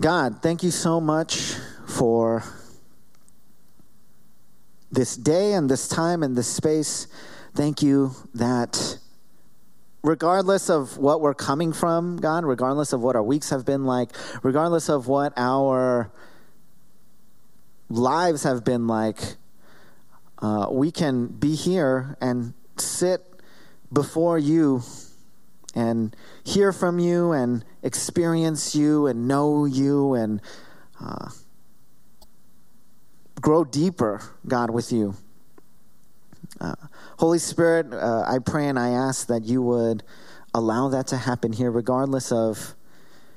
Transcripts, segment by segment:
God, thank you so much for this day and this time and this space. Thank you that regardless of what we're coming from, God, regardless of what our weeks have been like, regardless of what our lives have been like, uh, we can be here and sit before you and hear from you and experience you and know you and uh, grow deeper, God, with you. Uh, Holy Spirit, uh, I pray and I ask that you would allow that to happen here, regardless of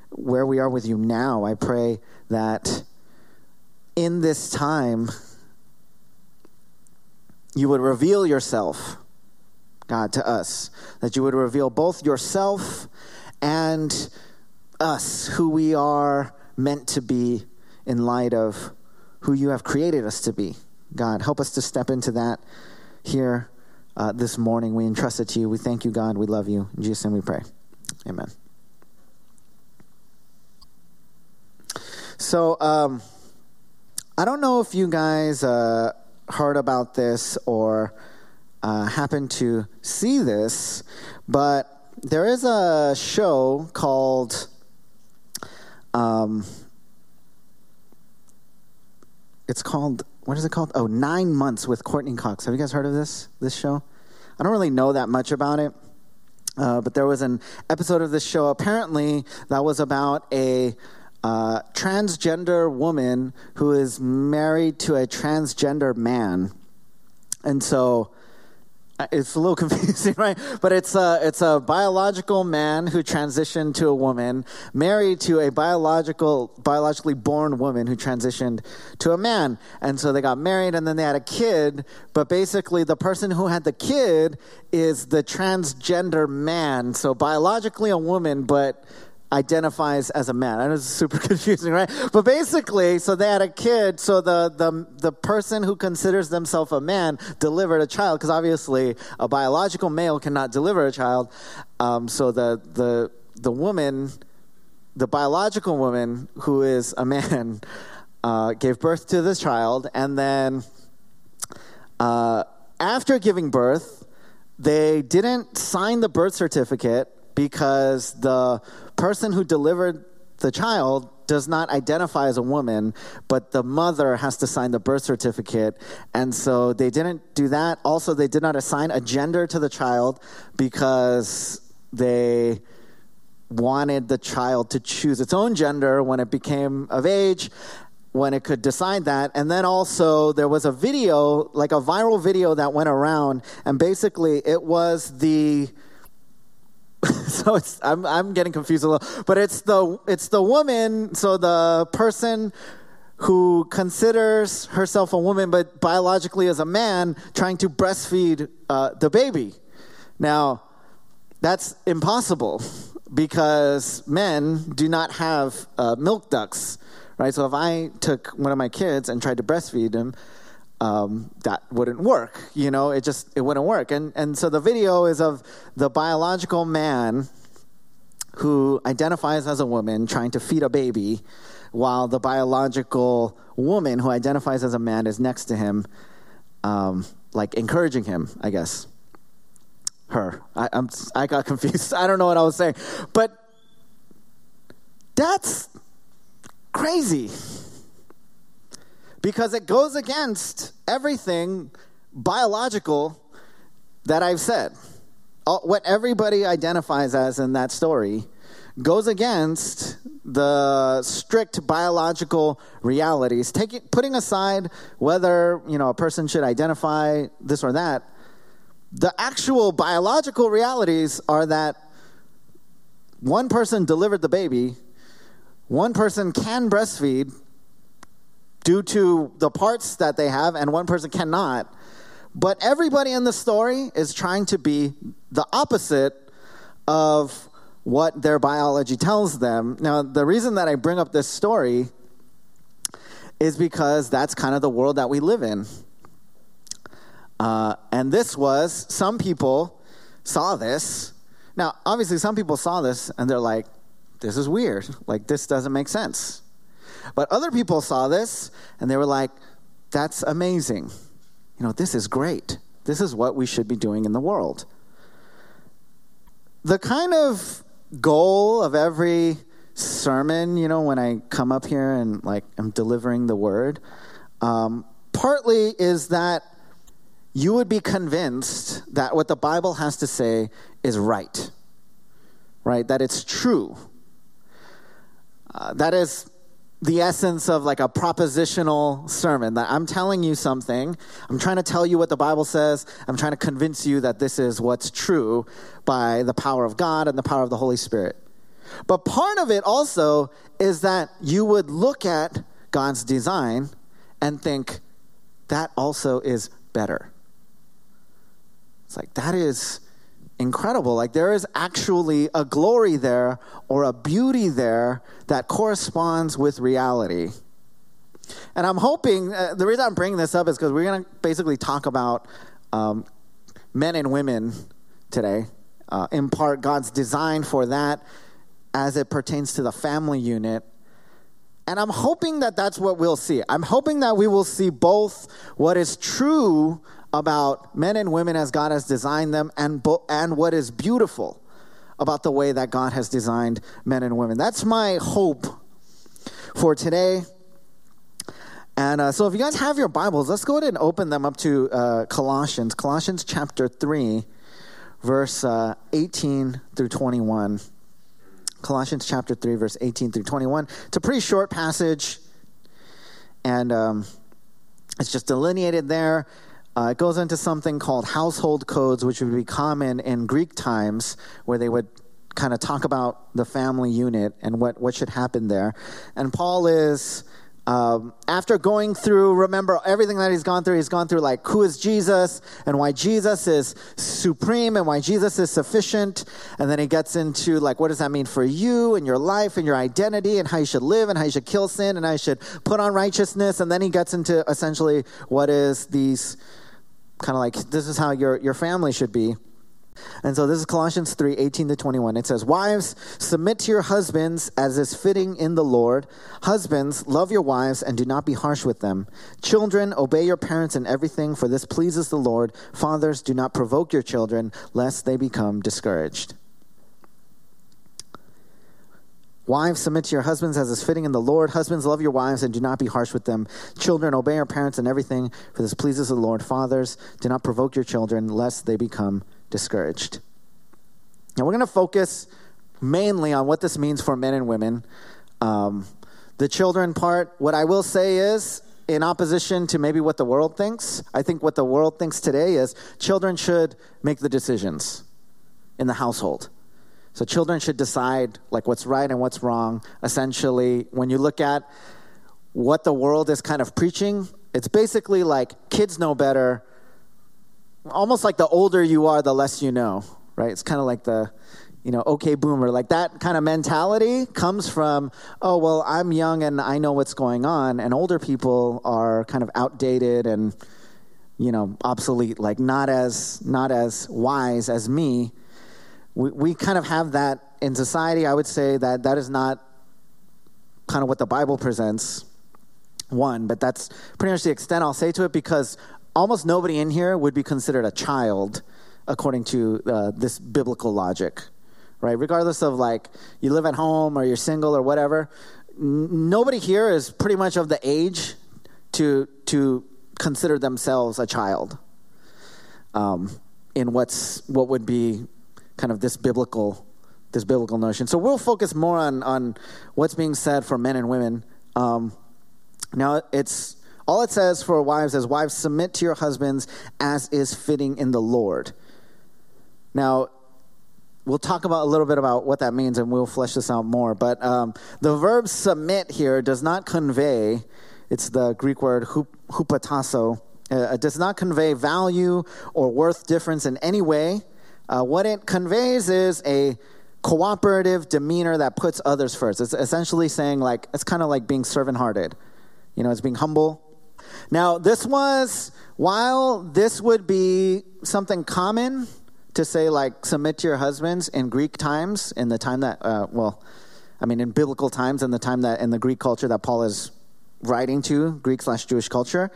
where we are with you now. I pray that in this time, you would reveal yourself, God, to us, that you would reveal both yourself and us, who we are meant to be in light of who you have created us to be. God, help us to step into that here uh, this morning. We entrust it to you. We thank you, God. We love you. In Jesus' name we pray. Amen. So, um, I don't know if you guys uh, heard about this or uh, happened to see this, but there is a show called. Um, it's called what is it called? Oh, Nine Months with Courteney Cox. Have you guys heard of this this show? I don't really know that much about it, uh, but there was an episode of this show. Apparently, that was about a uh, transgender woman who is married to a transgender man, and so it's a little confusing, right? But it's a, it's a biological man who transitioned to a woman, married to a biological, biologically born woman who transitioned to a man. And so they got married and then they had a kid. But basically, the person who had the kid is the transgender man. So biologically a woman, but identifies as a man. I know it's super confusing, right? But basically, so they had a kid. So the the the person who considers themselves a man delivered a child because obviously a biological male cannot deliver a child. Um, so the the the woman, the biological woman who is a man, uh, gave birth to this child, and then uh, after giving birth, they didn't sign the birth certificate because the person who delivered the child does not identify as a woman, but the mother has to sign the birth certificate. And so they didn't do that. Also, they did not assign a gender to the child because they wanted the child to choose its own gender when it became of age when it could decide that. And then also there was a video, like a viral video that went around, and basically it was the so it's I'm I'm getting confused a little, but it's the it's the woman. So the person who considers herself a woman but biologically is a man trying to breastfeed uh, the baby. Now, that's impossible because men do not have uh, milk ducts, right? So if I took one of my kids and tried to breastfeed him, um, that wouldn't work. You know, it just it wouldn't work. And and so the video is of the biological man who identifies as a woman trying to feed a baby, while the biological woman who identifies as a man is next to him, um, like encouraging him. I guess. Her. I, I'm. I got confused. I don't know what I was saying, but that's crazy because it goes against everything biological that I've said. What everybody identifies as in that story goes against the strict biological realities. Taking, putting aside whether you know a person should identify this or that, the actual biological realities are that one person delivered the baby, one person can breastfeed, due to the parts that they have, and one person cannot. But everybody in the story is trying to be the opposite of what their biology tells them. Now, the reason that I bring up this story is because that's kind of the world that we live in. Uh, and this was, some people saw this. Now, obviously, some people saw this and they're like, this is weird. Like, this doesn't make sense. But other people saw this and they were like, that's amazing. You know, this is great. This is what we should be doing in the world. The kind of goal of every sermon, you know, when I come up here and like I'm delivering the word, um, partly is that you would be convinced that what the Bible has to say is right, right? That it's true. Uh, that is the essence of like a propositional sermon that I'm telling you something, I'm trying to tell you what the Bible says, I'm trying to convince you that this is what's true by the power of God and the power of the Holy Spirit. But part of it also is that you would look at God's design and think that also is better. It's like that is incredible. Like there is actually a glory there or a beauty there that corresponds with reality. And I'm hoping, uh, the reason I'm bringing this up is because we're going to basically talk about um, men and women today. Uh, in part, God's design for that as it pertains to the family unit. And I'm hoping that that's what we'll see. I'm hoping that we will see both what is true about men and women as God has designed them and, bo- and what is beautiful about the way that God has designed men and women. That's my hope for today. And uh, so, if you guys have your Bibles, let's go ahead and open them up to uh, Colossians, Colossians chapter 3, verse uh, 18 through 21. Colossians chapter 3, verse 18 through 21. It's a pretty short passage, and um, it's just delineated there. Uh, it goes into something called household codes, which would be common in Greek times, where they would kind of talk about the family unit and what, what should happen there. And Paul is um, after going through, remember everything that he's gone through, he's gone through like who is Jesus and why Jesus is supreme and why Jesus is sufficient. And then he gets into like, what does that mean for you and your life and your identity and how you should live and how you should kill sin and how you should put on righteousness. And then he gets into essentially what is these kind of like, this is how your, your family should be. And so this is Colossians 3 18 to 21. It says, Wives, submit to your husbands as is fitting in the Lord. Husbands, love your wives and do not be harsh with them. Children, obey your parents in everything, for this pleases the Lord. Fathers, do not provoke your children, lest they become discouraged. Wives, submit to your husbands as is fitting in the Lord. Husbands, love your wives and do not be harsh with them. Children, obey your parents in everything, for this pleases the Lord. Fathers, do not provoke your children, lest they become discouraged. Now, we're going to focus mainly on what this means for men and women. Um, the children part, what I will say is, in opposition to maybe what the world thinks, I think what the world thinks today is children should make the decisions in the household. So children should decide like what's right and what's wrong. Essentially, when you look at what the world is kind of preaching, it's basically like kids know better, almost like the older you are, the less you know, right? It's kind of like the, you know, okay, boomer. Like that kind of mentality comes from, oh, well, I'm young and I know what's going on. And older people are kind of outdated and, you know, obsolete, like not as, not as wise as me. We, we kind of have that in society. I would say that that is not kind of what the Bible presents one, but that's pretty much the extent I'll say to it because almost nobody in here would be considered a child according to uh, this biblical logic, right? Regardless of like you live at home or you're single or whatever, n- nobody here is pretty much of the age to to consider themselves a child. Um, in what's what would be kind of this biblical this biblical notion. So we'll focus more on on what's being said for men and women. Um, now it's all it says for wives is, Wives, submit to your husbands as is fitting in the Lord. Now, we'll talk about a little bit about what that means and we'll flesh this out more. But um, the verb submit here does not convey, it's the Greek word hup, hupatasso, uh, it does not convey value or worth difference in any way. Uh, what it conveys is a cooperative demeanor that puts others first. It's essentially saying, like, it's kind of like being servant hearted. You know, it's being humble, now, this was, while this would be something common to say, like, submit to your husbands in Greek times, in the time that, uh, well, I mean, in biblical times, in the time that in the Greek culture that Paul is writing to, Greek slash Jewish culture,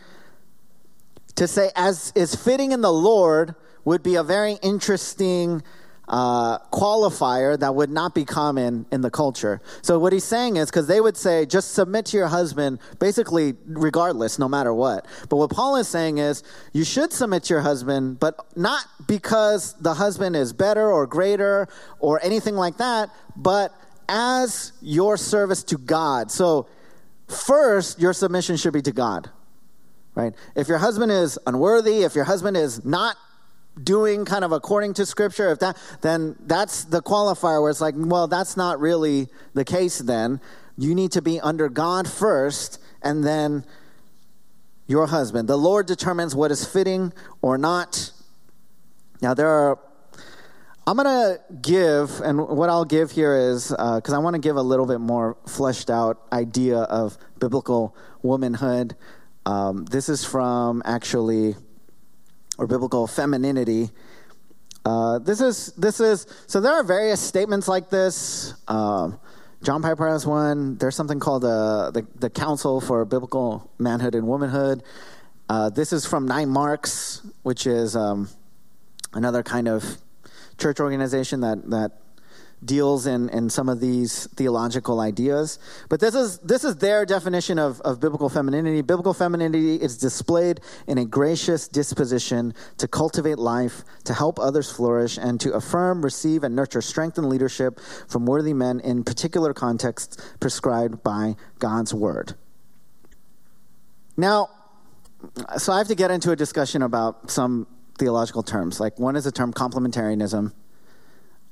to say as is fitting in the Lord would be a very interesting uh, qualifier that would not be common in the culture. So what he's saying is because they would say just submit to your husband, basically regardless, no matter what. But what Paul is saying is you should submit to your husband, but not because the husband is better or greater or anything like that, but as your service to God. So first, your submission should be to God. Right? If your husband is unworthy, if your husband is not doing kind of according to scripture if that then that's the qualifier where it's like well that's not really the case then. You need to be under god first and then your husband. The lord determines what is fitting or not. Now there are i'm going to give and what i'll give here is because uh, i want to give a little bit more fleshed out idea of biblical womanhood. Um, this is from actually or biblical femininity. Uh, this is this is so there are various statements like this. Uh, John Piper has one. There's something called uh, the the Council for Biblical Manhood and Womanhood. Uh, this is from Nine Marks, which is um, another kind of church organization that that deals in, in some of these theological ideas. But this is, this is their definition of, of biblical femininity. Biblical femininity is displayed in a gracious disposition to cultivate life, to help others flourish, and to affirm, receive, and nurture strength and leadership from worthy men in particular contexts prescribed by God's word. Now, so I have to get into a discussion about some theological terms. Like one is the term complementarianism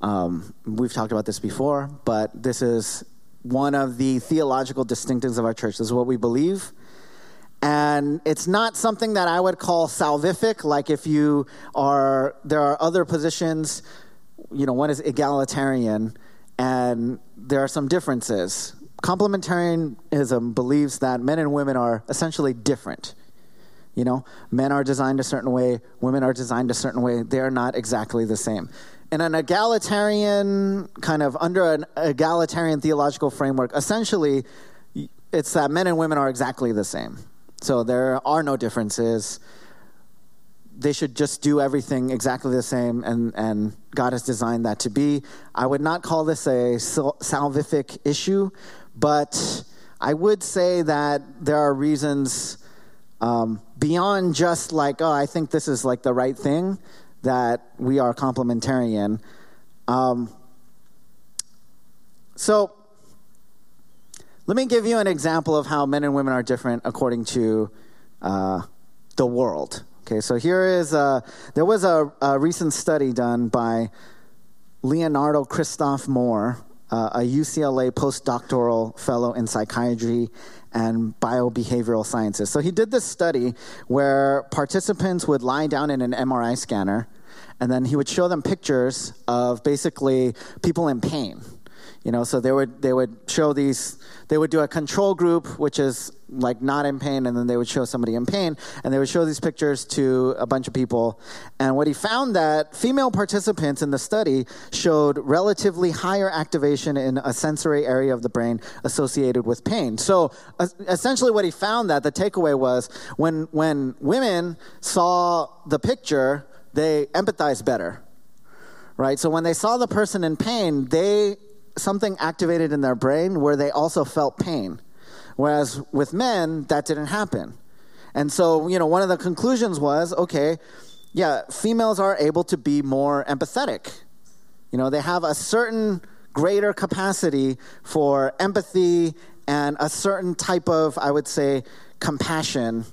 um, we've talked about this before, but this is one of the theological distinctives of our church. This is what we believe. And it's not something that I would call salvific, like if you are, there are other positions, you know, one is egalitarian, and there are some differences. Complementarianism believes that men and women are essentially different. You know, men are designed a certain way, women are designed a certain way. They are not exactly the same in an egalitarian kind of under an egalitarian theological framework, essentially, it's that men and women are exactly the same. So there are no differences. They should just do everything exactly the same, and, and God has designed that to be. I would not call this a salvific issue, but I would say that there are reasons um, beyond just like, oh, I think this is like the right thing that we are complementarian. Um, so, let me give you an example of how men and women are different according to uh, the world. Okay, so here is a, there was a, a recent study done by Leonardo Christov-Moore, uh, a UCLA postdoctoral fellow in psychiatry and biobehavioral sciences. So he did this study where participants would lie down in an MRI scanner and then he would show them pictures of basically people in pain. You know, so they would they would show these they would do a control group which is like not in pain and then they would show somebody in pain and they would show these pictures to a bunch of people and what he found that female participants in the study showed relatively higher activation in a sensory area of the brain associated with pain so uh, essentially what he found that the takeaway was when when women saw the picture they empathize better, right? So when they saw the person in pain, they something activated in their brain where they also felt pain. Whereas with men, that didn't happen. And so, you know, one of the conclusions was okay, yeah, females are able to be more empathetic. You know, they have a certain greater capacity for empathy and a certain type of, I would say, compassion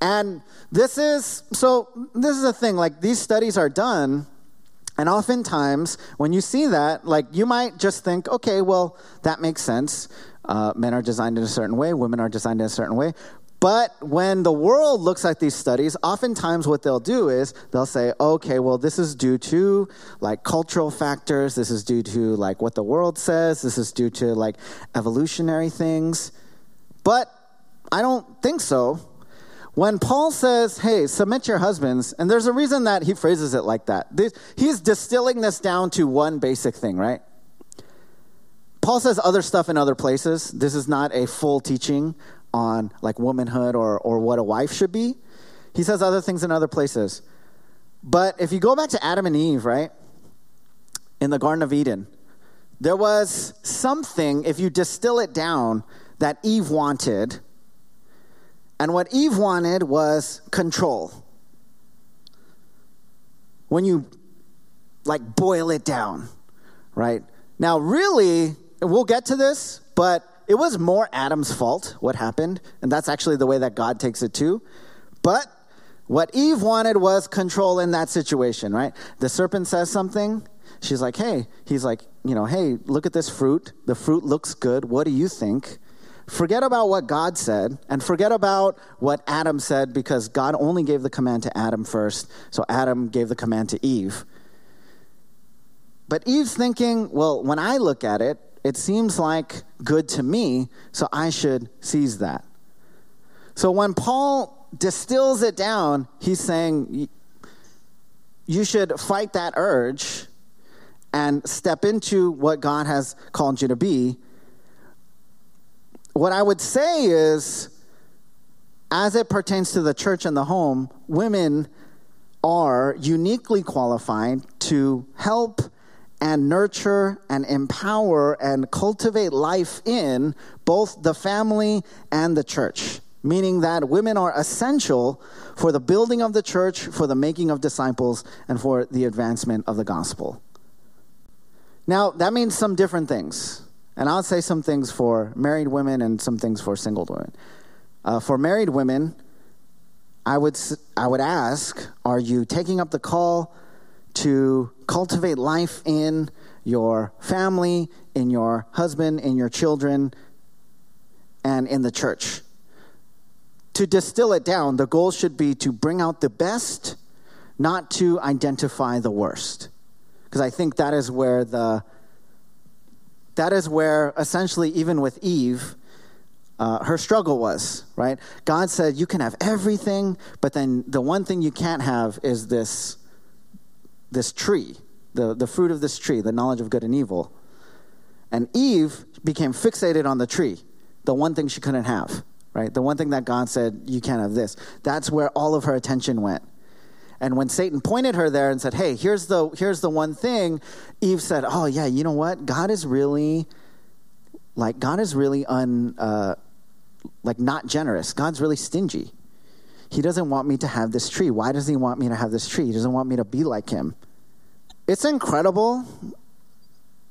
and this is so this is a thing like these studies are done and oftentimes when you see that like you might just think okay well that makes sense uh, men are designed in a certain way women are designed in a certain way but when the world looks at these studies, oftentimes what they'll do is they'll say, okay, well, this is due to like cultural factors. This is due to like what the world says. This is due to like evolutionary things. But I don't think so when Paul says, hey, submit your husbands, and there's a reason that he phrases it like that. He's distilling this down to one basic thing, right? Paul says other stuff in other places. This is not a full teaching on like womanhood or, or what a wife should be. He says other things in other places. But if you go back to Adam and Eve, right, in the Garden of Eden, there was something, if you distill it down, that Eve wanted. And what Eve wanted was control. When you like boil it down, right? Now, really, we'll get to this, but it was more Adam's fault what happened, and that's actually the way that God takes it too. But what Eve wanted was control in that situation, right? The serpent says something, she's like, hey, he's like, you know, hey, look at this fruit. The fruit looks good. What do you think? Forget about what God said and forget about what Adam said because God only gave the command to Adam first. So Adam gave the command to Eve. But Eve's thinking, well, when I look at it, it seems like good to me, so I should seize that. So when Paul distills it down, he's saying you should fight that urge and step into what God has called you to be. What I would say is, as it pertains to the church and the home, women are uniquely qualified to help and nurture and empower and cultivate life in both the family and the church, meaning that women are essential for the building of the church, for the making of disciples, and for the advancement of the gospel. Now, that means some different things. And I'll say some things for married women and some things for single women. Uh, for married women, I would, I would ask Are you taking up the call to cultivate life in your family, in your husband, in your children, and in the church? To distill it down, the goal should be to bring out the best, not to identify the worst because I think that is where the that is where essentially even with Eve uh, her struggle was right god said you can have everything but then the one thing you can't have is this this tree the, the fruit of this tree the knowledge of good and evil and eve became fixated on the tree the one thing she couldn't have right the one thing that god said you can't have this that's where all of her attention went and when Satan pointed her there and said, "Hey, here's the here's the one thing," Eve said, "Oh yeah, you know what? God is really like God is really un uh, like not generous. God's really stingy. He doesn't want me to have this tree. Why does he want me to have this tree? He doesn't want me to be like him. It's incredible.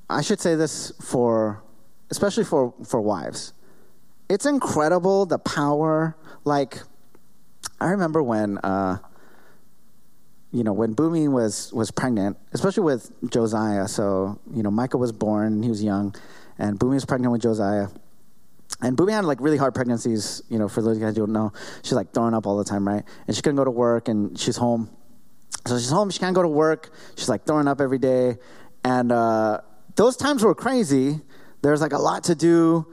I should say this for especially for for wives. It's incredible the power like I remember when uh, you know, when Boomy was was pregnant, especially with Josiah. So you know, Micah was born; he was young, and Boomy was pregnant with Josiah. And Boomy had like really hard pregnancies. You know, for those guys who don't know, she's like throwing up all the time, right? And she couldn't go to work, and she's home. So she's home. She can't go to work. She's like throwing up every day, and uh, those times were crazy. There's like a lot to do,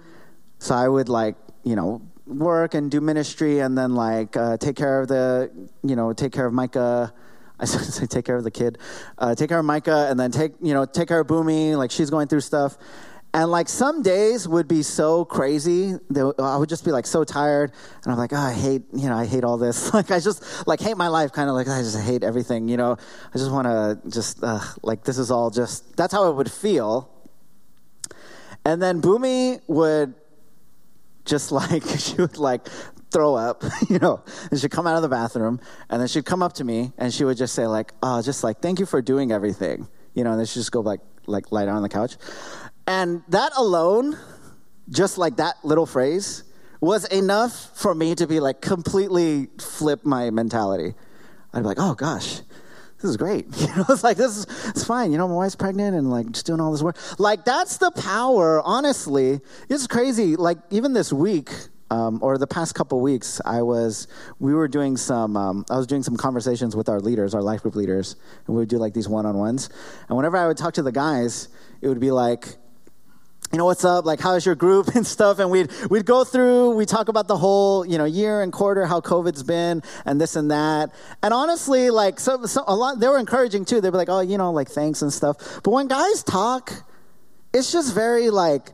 so I would like you know work and do ministry, and then like uh, take care of the you know take care of Micah I say take care of the kid, uh, take care of Micah, and then take you know take care of Boomy. Like she's going through stuff, and like some days would be so crazy that I would just be like so tired, and I'm like, oh, I hate you know I hate all this. like I just like hate my life, kind of like I just hate everything. You know, I just want to just uh, like this is all just that's how it would feel. And then Boomy would just like she would like throw up, you know, and she'd come out of the bathroom and then she'd come up to me and she would just say like, oh, just like, thank you for doing everything, you know, and then she'd just go like, like lie down on the couch. And that alone, just like that little phrase, was enough for me to be like completely flip my mentality. I'd be like, oh gosh, this is great. You know, it's like this is it's fine. You know, my wife's pregnant and like just doing all this work. Like that's the power. Honestly, it's crazy. Like even this week, um, or the past couple weeks, I was we were doing some um, I was doing some conversations with our leaders, our life group leaders, and we would do like these one on ones. And whenever I would talk to the guys, it would be like, you know, what's up? Like, how's your group and stuff? And we'd we'd go through, we talk about the whole you know year and quarter, how COVID's been, and this and that. And honestly, like, so, so a lot they were encouraging too. They'd be like, oh, you know, like thanks and stuff. But when guys talk it's just very like,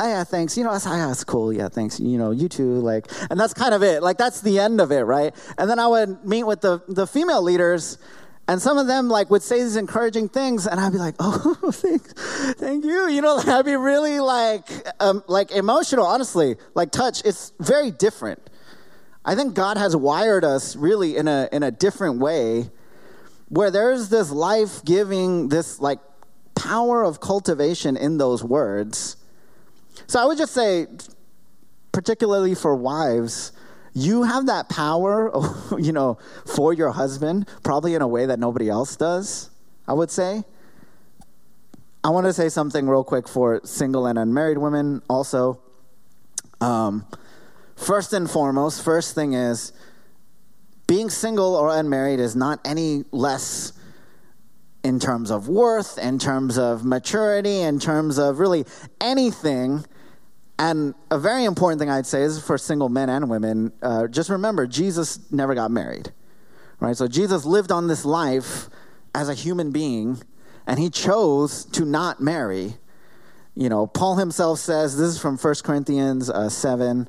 oh, yeah, thanks. You know, that's, oh, yeah, that's cool. Yeah, thanks. You know, you too. Like, and that's kind of it. Like, that's the end of it, right? And then I would meet with the, the female leaders, and some of them like would say these encouraging things, and I'd be like, "Oh, thanks, thank you." You know, I'd be really like, um, like emotional. Honestly, like touch. It's very different. I think God has wired us really in a in a different way, where there's this life giving, this like power of cultivation in those words. So I would just say, particularly for wives, you have that power, you know, for your husband, probably in a way that nobody else does, I would say. I want to say something real quick for single and unmarried women also. Um, first and foremost, first thing is being single or unmarried is not any less in terms of worth, in terms of maturity, in terms of really anything. And a very important thing I'd say is for single men and women, uh, just remember Jesus never got married, right? So Jesus lived on this life as a human being, and he chose to not marry. You know, Paul himself says, this is from 1 Corinthians uh, 7.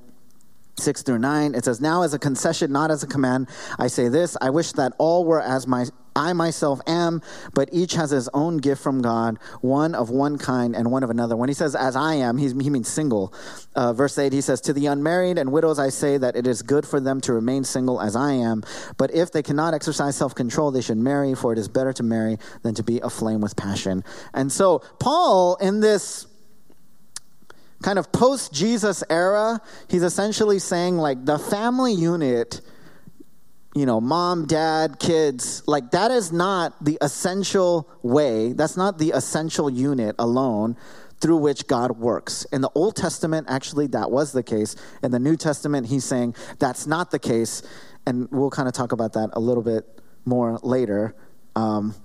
6 through 9 it says now as a concession not as a command i say this i wish that all were as my I myself am, but each has his own gift from God, one of one kind and one of another. When he says, as I am, he means single. Uh, verse 8, he says, To the unmarried and widows I say that it is good for them to remain single as I am, but if they cannot exercise self control, they should marry, for it is better to marry than to be aflame with passion. And so, Paul, in this kind of post Jesus era, he's essentially saying, like, the family unit you know, mom, dad, kids, like that is not the essential way, that's not the essential unit alone through which God works. In the Old Testament, actually, that was the case. In the New Testament, he's saying that's not the case. And we'll kind of talk about that a little bit more later. Um,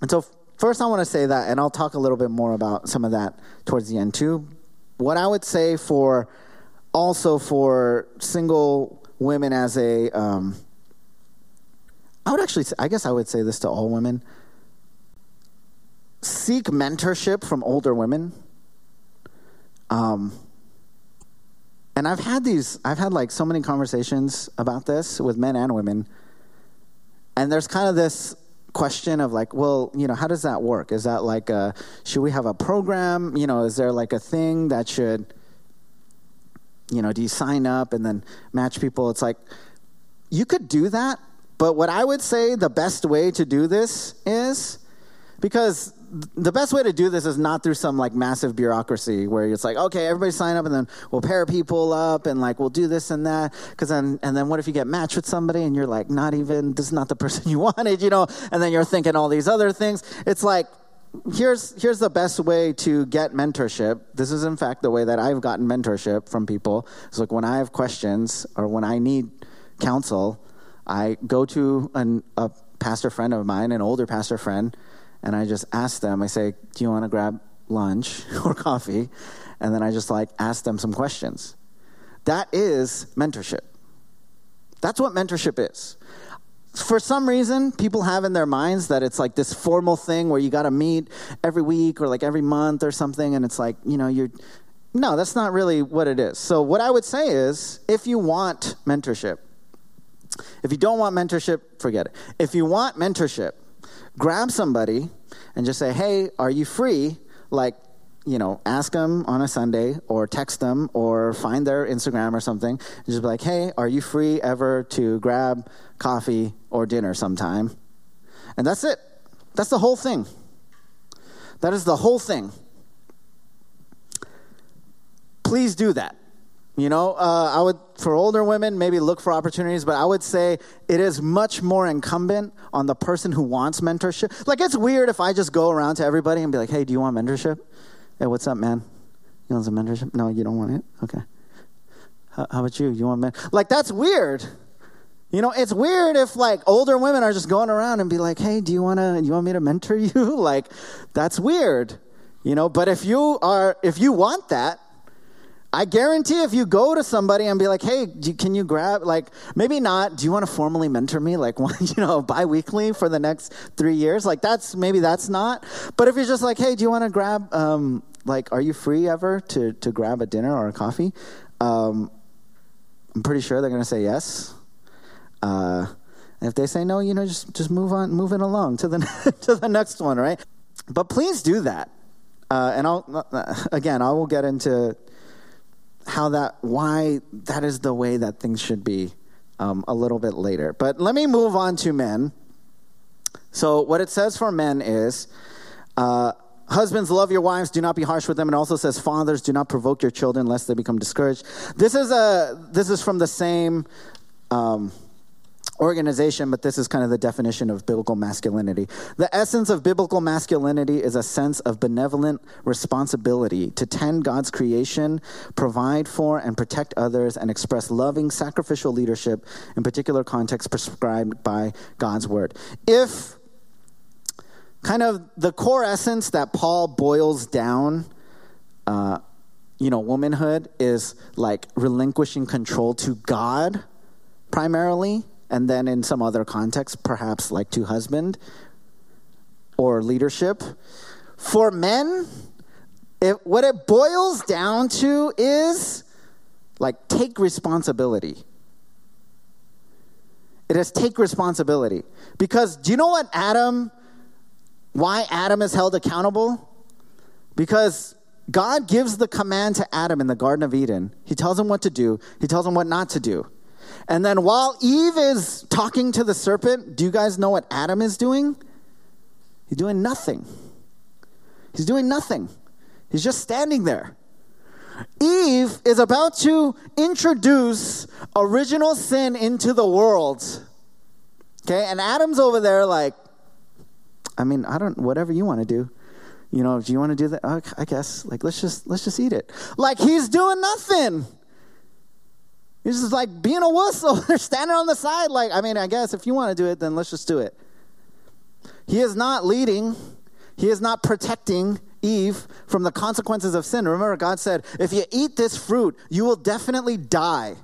and so, first, I want to say that, and I'll talk a little bit more about some of that towards the end, too. What I would say for also for single women as a um, I would actually, I guess I would say this to all women seek mentorship from older women. Um, and I've had these, I've had like so many conversations about this with men and women. And there's kind of this question of like, well, you know, how does that work? Is that like, a, should we have a program? You know, is there like a thing that should, you know, do you sign up and then match people? It's like, you could do that, but what I would say the best way to do this is because the best way to do this is not through some like massive bureaucracy where it's like okay everybody sign up and then we'll pair people up and like we'll do this and that. Because then and then what if you get matched with somebody and you're like not even this is not the person you wanted you know? And then you're thinking all these other things. It's like here's here's the best way to get mentorship. This is in fact the way that i've gotten mentorship from people. It's like when i have questions or when i need counsel I go to an, a pastor friend of mine, an older pastor friend, and I just ask them, I say, Do you want to grab lunch or coffee? And then I just like ask them some questions. That is mentorship. That's what mentorship is. For some reason, people have in their minds that it's like this formal thing where you got to meet every week or like every month or something, and it's like, you know, you're. No, that's not really what it is. So, what I would say is if you want mentorship, if you don't want mentorship, forget it. If you want mentorship, grab somebody and just say, hey, are you free? Like, you know, ask them on a Sunday or text them or find their Instagram or something. And just be like, hey, are you free ever to grab coffee or dinner sometime? And that's it. That's the whole thing. That is the whole thing. Please do that. You know, uh, I would, for older women, maybe look for opportunities, but I would say it is much more incumbent on the person who wants mentorship. Like, it's weird if I just go around to everybody and be like, hey, do you want mentorship? Hey, what's up, man? You want some mentorship? No, you don't want it? Okay. How, how about you? You want men? Like, that's weird. You know, it's weird if like older women are just going around and be like, "Hey, do you want to you want me to mentor you?" like that's weird. You know, but if you are if you want that, I guarantee if you go to somebody and be like, hey, can you grab, like, maybe not, do you want to formally mentor me, like, one, you know, bi weekly for the next three years? Like, that's, maybe that's not. But if you're just like, hey, do you want to grab, um, like, are you free ever to, to grab a dinner or a coffee? Um, I'm pretty sure they're going to say yes. Uh, if they say no, you know, just, just move on, moving along to the, to the next one, right? But please do that. Uh, and I'll, uh, again, I will get into how that, why that is the way that things should be um, a little bit later. But let me move on to men. So, what it says for men is, uh, Husbands, love your wives, do not be harsh with them. It also says, Fathers, do not provoke your children lest they become discouraged. This is, a, this is from the same um, organization, but this is kind of the definition of biblical masculinity. The essence of biblical masculinity is a sense of benevolent responsibility to tend God's creation, provide for and protect others, and express loving, sacrificial leadership in particular contexts prescribed by God's word. If kind of the core essence that Paul boils down, uh, you know, womanhood is like relinquishing control to God primarily, and then in some other context, perhaps like to husband or leadership. For men, it, what it boils down to is like take responsibility. It is take responsibility. Because do you know what Adam why Adam is held accountable? Because God gives the command to Adam in the Garden of Eden. He tells him what to do, he tells him what not to do. And then while Eve is talking to the serpent, do you guys know what Adam is doing? He's doing nothing. He's doing nothing. He's just standing there. Eve is about to introduce original sin into the world. Okay, and Adam's over there like, I mean, I don't, whatever you want to do. You know, do you want to do that? I guess. Like, let's just, let's just eat it. Like, he's doing nothing. He's just like being a whistle. They're standing on the side. Like, I mean, I guess if you want to do it, then let's just do it. He is not leading, he is not protecting Eve from the consequences of sin. Remember, God said, if you eat this fruit, you will definitely die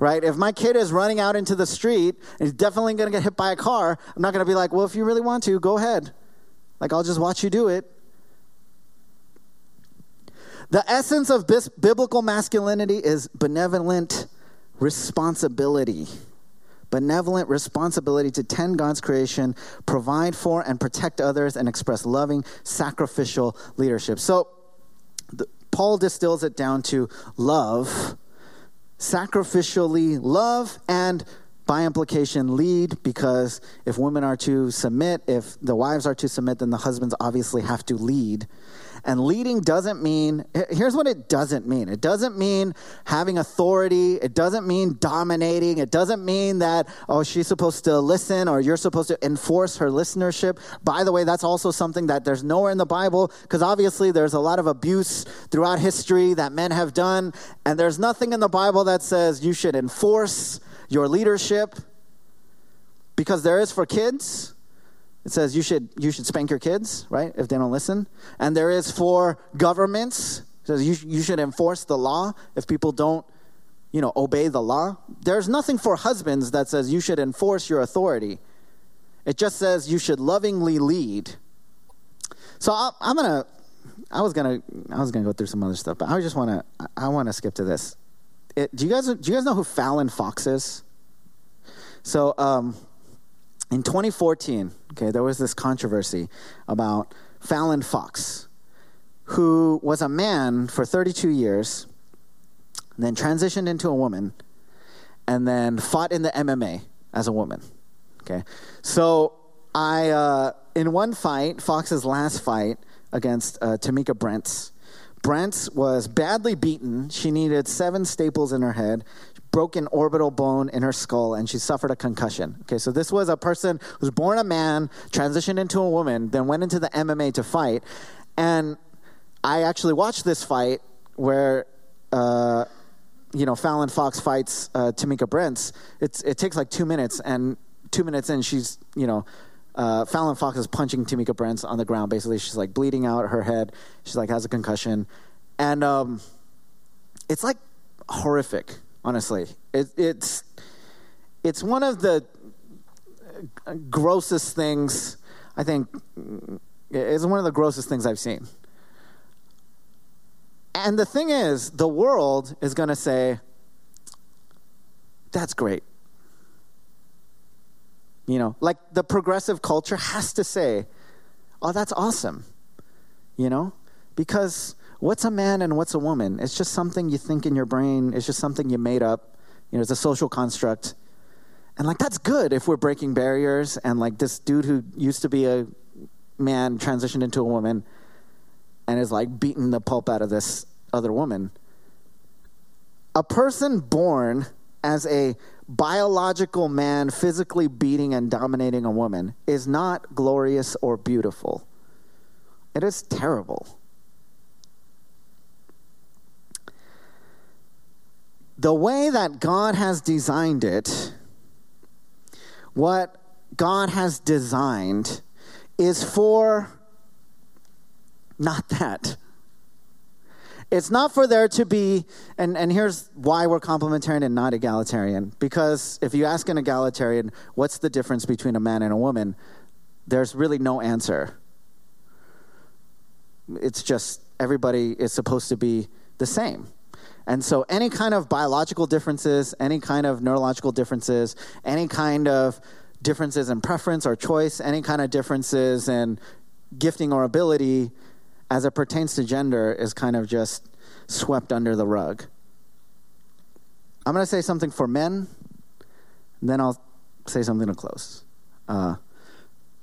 right? If my kid is running out into the street and he's definitely going to get hit by a car, I'm not going to be like, well, if you really want to, go ahead. Like, I'll just watch you do it. The essence of biblical masculinity is benevolent responsibility. Benevolent responsibility to tend God's creation, provide for and protect others, and express loving, sacrificial leadership. So, the, Paul distills it down to love sacrificially love and by implication lead because if women are to submit if the wives are to submit then the husbands obviously have to lead and leading doesn't mean, here's what it doesn't mean. It doesn't mean having authority, it doesn't mean dominating, it doesn't mean that, oh, she's supposed to listen or you're supposed to enforce her listenership. By the way, that's also something that there's nowhere in the Bible because obviously there's a lot of abuse throughout history that men have done, and there's nothing in the Bible that says you should enforce your leadership because there is for kids it says you should, you should spank your kids, right, if they don't listen. And there is for governments. It says you, you should enforce the law if people don't, you know, obey the law. There's nothing for husbands that says you should enforce your authority. It just says you should lovingly lead. So I, I'm gonna, I was gonna, I was gonna go through some other stuff, but I just want to, I want to skip to this. It, do you guys, do you guys know who Fallon Fox is? So, um, in 2014, okay, there was this controversy about Fallon Fox, who was a man for 32 years, then transitioned into a woman, and then fought in the MMA as a woman. Okay, so I uh, in one fight, Fox's last fight against uh, Tamika Brents. Brents was badly beaten. She needed seven staples in her head broken orbital bone in her skull and she suffered a concussion. Okay, so this was a person who was born a man, transitioned into a woman, then went into the MMA to fight. And I actually watched this fight where, uh, you know, Fallon Fox fights uh, Tamika Brents. It's, it takes like two minutes, and two minutes in, she's, you know, uh, Fallon Fox is punching Tamika Brents on the ground. Basically, she's like bleeding out her head. She's like has a concussion, and um, it's like horrific honestly. It, it's, it's one of the grossest things, I think, It's one of the grossest things I've seen. And the thing is, the world is going to say, that's great. You know, like the progressive culture has to say, oh, that's awesome. You know, because what's a man and what's a woman? It's just something you think in your brain, it's just something you made up. You know, it's a social construct. And like, that's good if we're breaking barriers and like this dude who used to be a man transitioned into a woman and is like beating the pulp out of this other woman. A person born as a biological man physically beating and dominating a woman is not glorious or beautiful. It is terrible. The way that God has designed it, what God has designed is for not that. It's not for there to be, and, and here's why we're complementarian and not egalitarian. Because if you ask an egalitarian, what's the difference between a man and a woman? There's really no answer. It's just everybody is supposed to be the same. And so, any kind of biological differences, any kind of neurological differences, any kind of differences in preference or choice, any kind of differences in gifting or ability as it pertains to gender is kind of just swept under the rug. I'm going to say something for men, then I'll say something to close. Uh,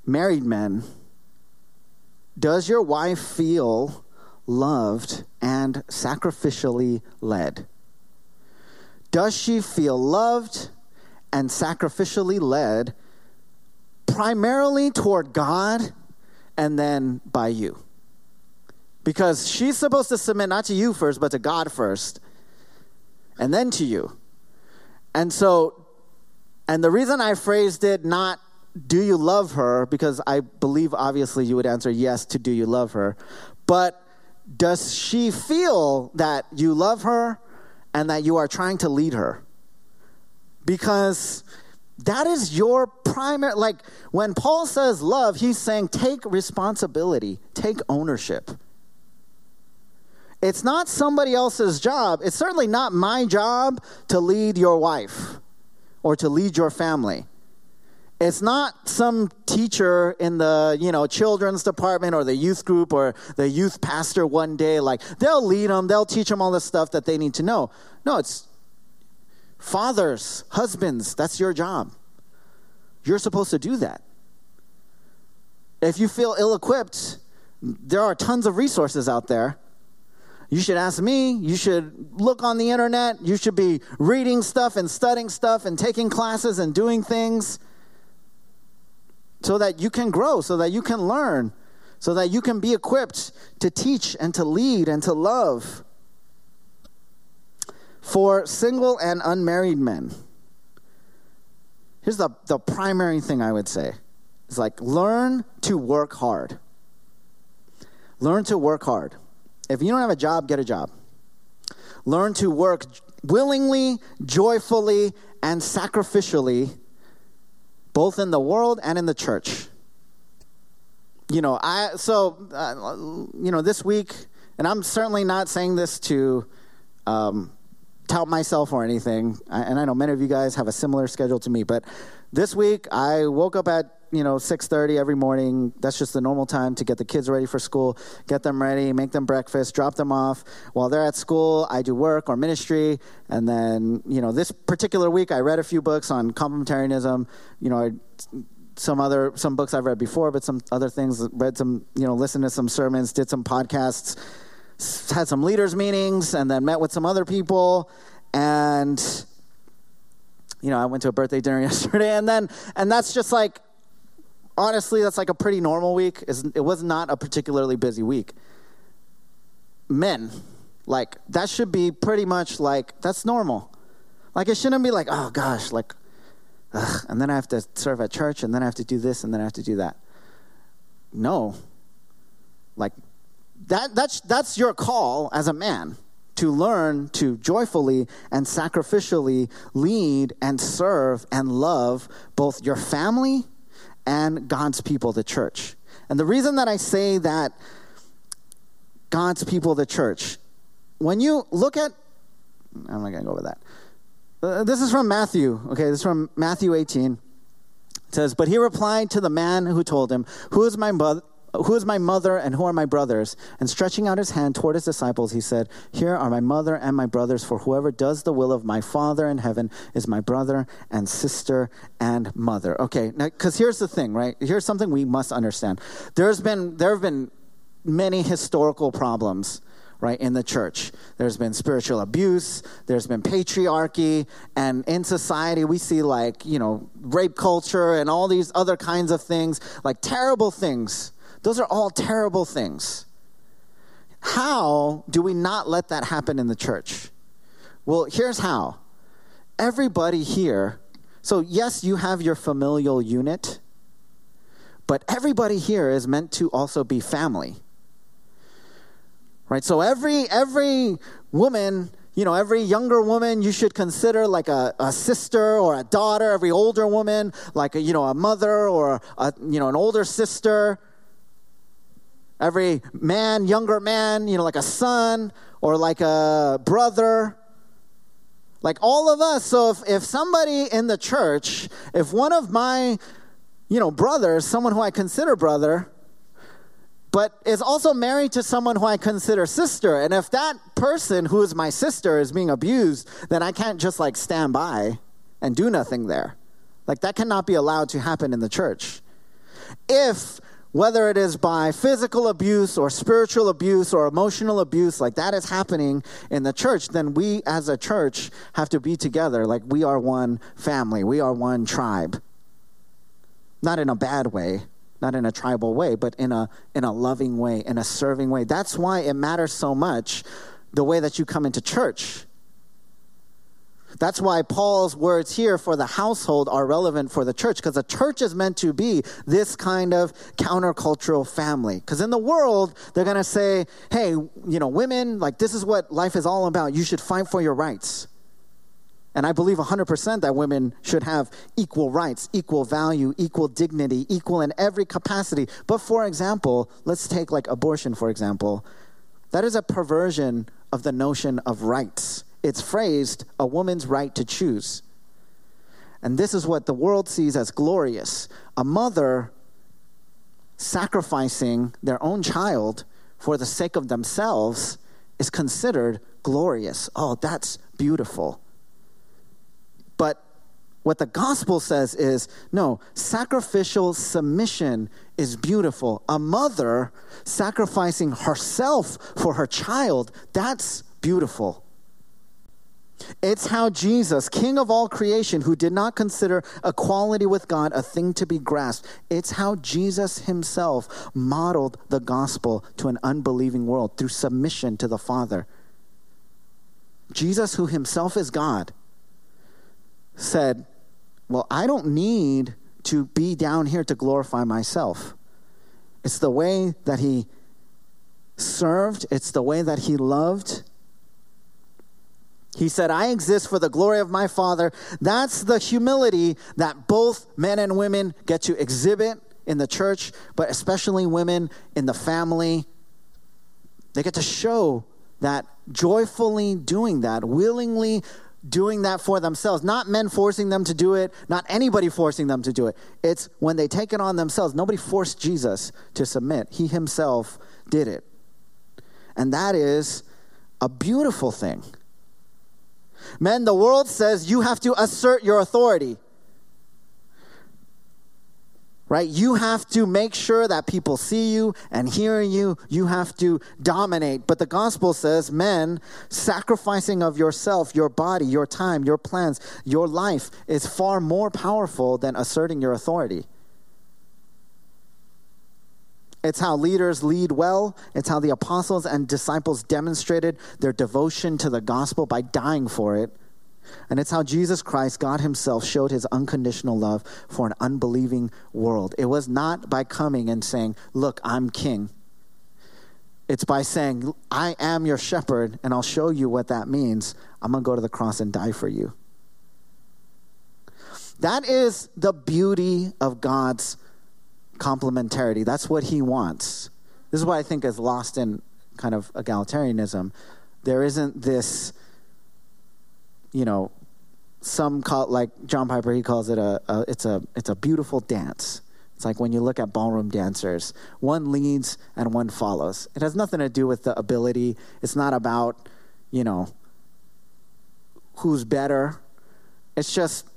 married men, does your wife feel loved and sacrificially led? Does she feel loved and sacrificially led primarily toward God and then by you? Because she's supposed to submit not to you first, but to God first, and then to you. And so, and the reason I phrased it not do you love her, because I believe obviously you would answer yes to do you love her, but does she feel that you love her and that you are trying to lead her? Because that is your primary, like when Paul says love, he's saying take responsibility, take ownership. It's not somebody else's job. It's certainly not my job to lead your wife or to lead your family. It's not some teacher in the, you know, children's department or the youth group or the youth pastor one day like they'll lead them, they'll teach them all the stuff that they need to know. No, it's fathers, husbands, that's your job. You're supposed to do that. If you feel ill equipped, there are tons of resources out there you should ask me. You should look on the internet. You should be reading stuff and studying stuff and taking classes and doing things so that you can grow, so that you can learn, so that you can be equipped to teach and to lead and to love. For single and unmarried men, here's the, the primary thing I would say is like learn to work hard. Learn to work hard. If you don't have a job, get a job. Learn to work willingly, joyfully, and sacrificially, both in the world and in the church. You know, I so uh, you know this week, and I'm certainly not saying this to um, tout myself or anything. and I know many of you guys have a similar schedule to me, but this week I woke up at you know 6.30 every morning. That's just the normal time to get the kids ready for school get them ready make them breakfast drop them off. While they're at school i do work or ministry. And then you know this particular week i read a few books on complementarianism. You know I, some other some books i've read before but some other things read some you know listened to some sermons did some podcasts had some leaders meetings and then met with some other people. And you know i went to a birthday dinner yesterday. And then and that's just like honestly, that's like a pretty normal week. It was not a particularly busy week. Men, like, that should be pretty much like, that's normal. Like, it shouldn't be like, oh gosh, like, ugh, and then I have to serve at church, and then I have to do this, and then I have to do that. No. Like, that, that's, that's your call as a man to learn to joyfully and sacrificially lead and serve and love both your family and God's people, the church. And the reason that I say that God's people, the church, when you look at, I'm not going to go over that. Uh, this is from Matthew. Okay, this is from Matthew 18. It says, But he replied to the man who told him, Who is my mother? Who is my mother and who are my brothers? And stretching out his hand toward his disciples, he said, Here are my mother and my brothers, for whoever does the will of my Father in heaven is my brother and sister and mother. Okay, now, because here's the thing, right? Here's something we must understand. There's been, there have been many historical problems right, in the church. There's been spiritual abuse, there's been patriarchy, and in society we see like, you know, rape culture and all these other kinds of things, like terrible things. Those are all terrible things. How do we not let that happen in the church? Well, here's how. Everybody here, so yes, you have your familial unit, but everybody here is meant to also be family right so every every woman you know every younger woman you should consider like a, a sister or a daughter every older woman like a you know a mother or a you know an older sister every man younger man you know like a son or like a brother like all of us so if, if somebody in the church if one of my you know brothers someone who i consider brother but is also married to someone who I consider sister. And if that person who is my sister is being abused, then I can't just like stand by and do nothing there. Like that cannot be allowed to happen in the church. If whether it is by physical abuse or spiritual abuse or emotional abuse, like that is happening in the church, then we as a church have to be together. Like we are one family, we are one tribe. Not in a bad way, not in a tribal way, but in a in a loving way, in a serving way. That's why it matters so much the way that you come into church. That's why Paul's words here for the household are relevant for the church because the church is meant to be this kind of countercultural family. Because in the world, they're going to say, hey, you know, women, like this is what life is all about. You should fight for your rights. And I believe 100% that women should have equal rights, equal value, equal dignity, equal in every capacity. But for example, let's take like abortion, for example. That is a perversion of the notion of rights. It's phrased a woman's right to choose. And this is what the world sees as glorious a mother sacrificing their own child for the sake of themselves is considered glorious. Oh, that's beautiful. But what the gospel says is no, sacrificial submission is beautiful. A mother sacrificing herself for her child, that's beautiful. It's how Jesus, King of all creation, who did not consider equality with God a thing to be grasped, it's how Jesus himself modeled the gospel to an unbelieving world through submission to the Father. Jesus, who himself is God, said, Well, I don't need to be down here to glorify myself. It's the way that he served, it's the way that he loved. He said, I exist for the glory of my Father. That's the humility that both men and women get to exhibit in the church, but especially women in the family. They get to show that joyfully doing that, willingly doing that for themselves, not men forcing them to do it, not anybody forcing them to do it. It's when they take it on themselves. Nobody forced Jesus to submit, He Himself did it. And that is a beautiful thing. Men, the world says you have to assert your authority right? You have to make sure that people see you and hear you. You have to dominate. But the gospel says, men, sacrificing of yourself, your body, your time, your plans, your life is far more powerful than asserting your authority. It's how leaders lead well. It's how the apostles and disciples demonstrated their devotion to the gospel by dying for it. And it's how Jesus Christ, God Himself, showed His unconditional love for an unbelieving world. It was not by coming and saying, Look, I'm king. It's by saying, I am your shepherd, and I'll show you what that means. I'm going to go to the cross and die for you. That is the beauty of God's complementarity. That's what he wants. This is what I think is lost in kind of egalitarianism. There isn't this, you know, some call like John Piper. He calls it a, a it's a it's a beautiful dance. It's like when you look at ballroom dancers, one leads and one follows. It has nothing to do with the ability. It's not about, you know, who's better. It's just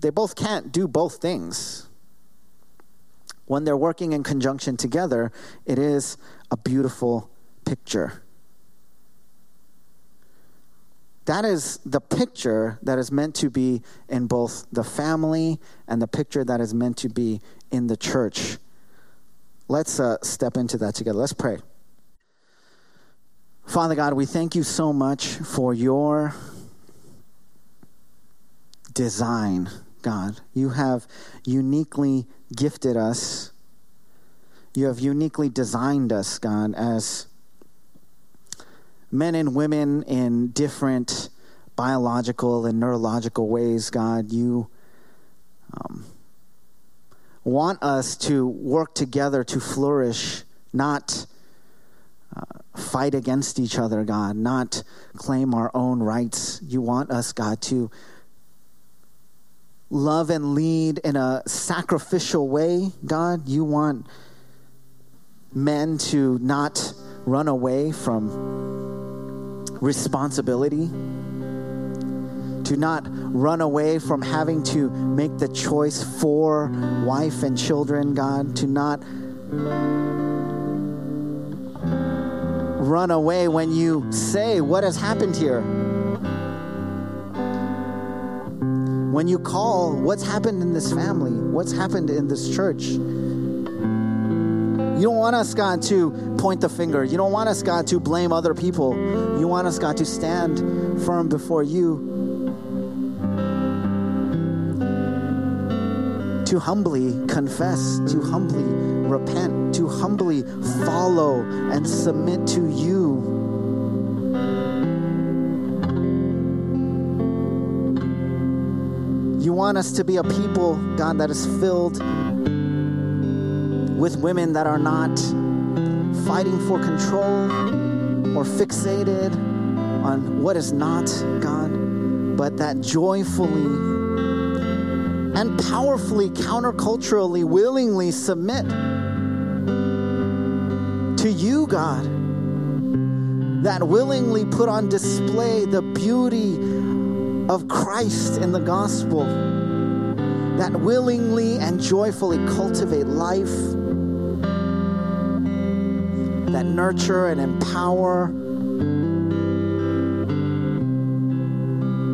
they both can't do both things. When they're working in conjunction together, it is a beautiful picture. That is the picture that is meant to be in both the family and the picture that is meant to be in the church. Let's uh, step into that together. Let's pray. Father God, we thank you so much for your design, God. You have uniquely gifted us. You have uniquely designed us, God, as men and women in different biological and neurological ways, God. You um, want us to work together to flourish, not uh, fight against each other, God, not claim our own rights. You want us, God, to love and lead in a sacrificial way, God. You want men to not run away from responsibility to not run away from having to make the choice for wife and children, God, to not run away when you say, What has happened here? When you call, What's happened in this family? What's happened in this church? You don't want us, God, to point the finger. You don't want us, God, to blame other people. You want us, God, to stand firm before you to humbly confess, to humbly repent, to humbly follow and submit to you. Want us to be a people, God, that is filled with women that are not fighting for control or fixated on what is not, God, but that joyfully and powerfully, counterculturally, willingly submit to you, God. That willingly put on display the beauty of Christ in the gospel. That willingly and joyfully cultivate life. That nurture and empower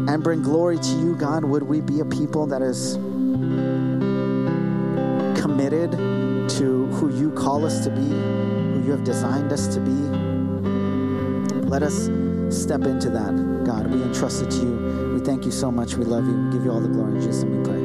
and bring glory to you, God. Would we be a people that is committed to who you call us to be, who you have designed us to be. Let us step into that, God. We entrust it to you. Thank you so much. We love you. We give you all the glory in Jesus' name we pray.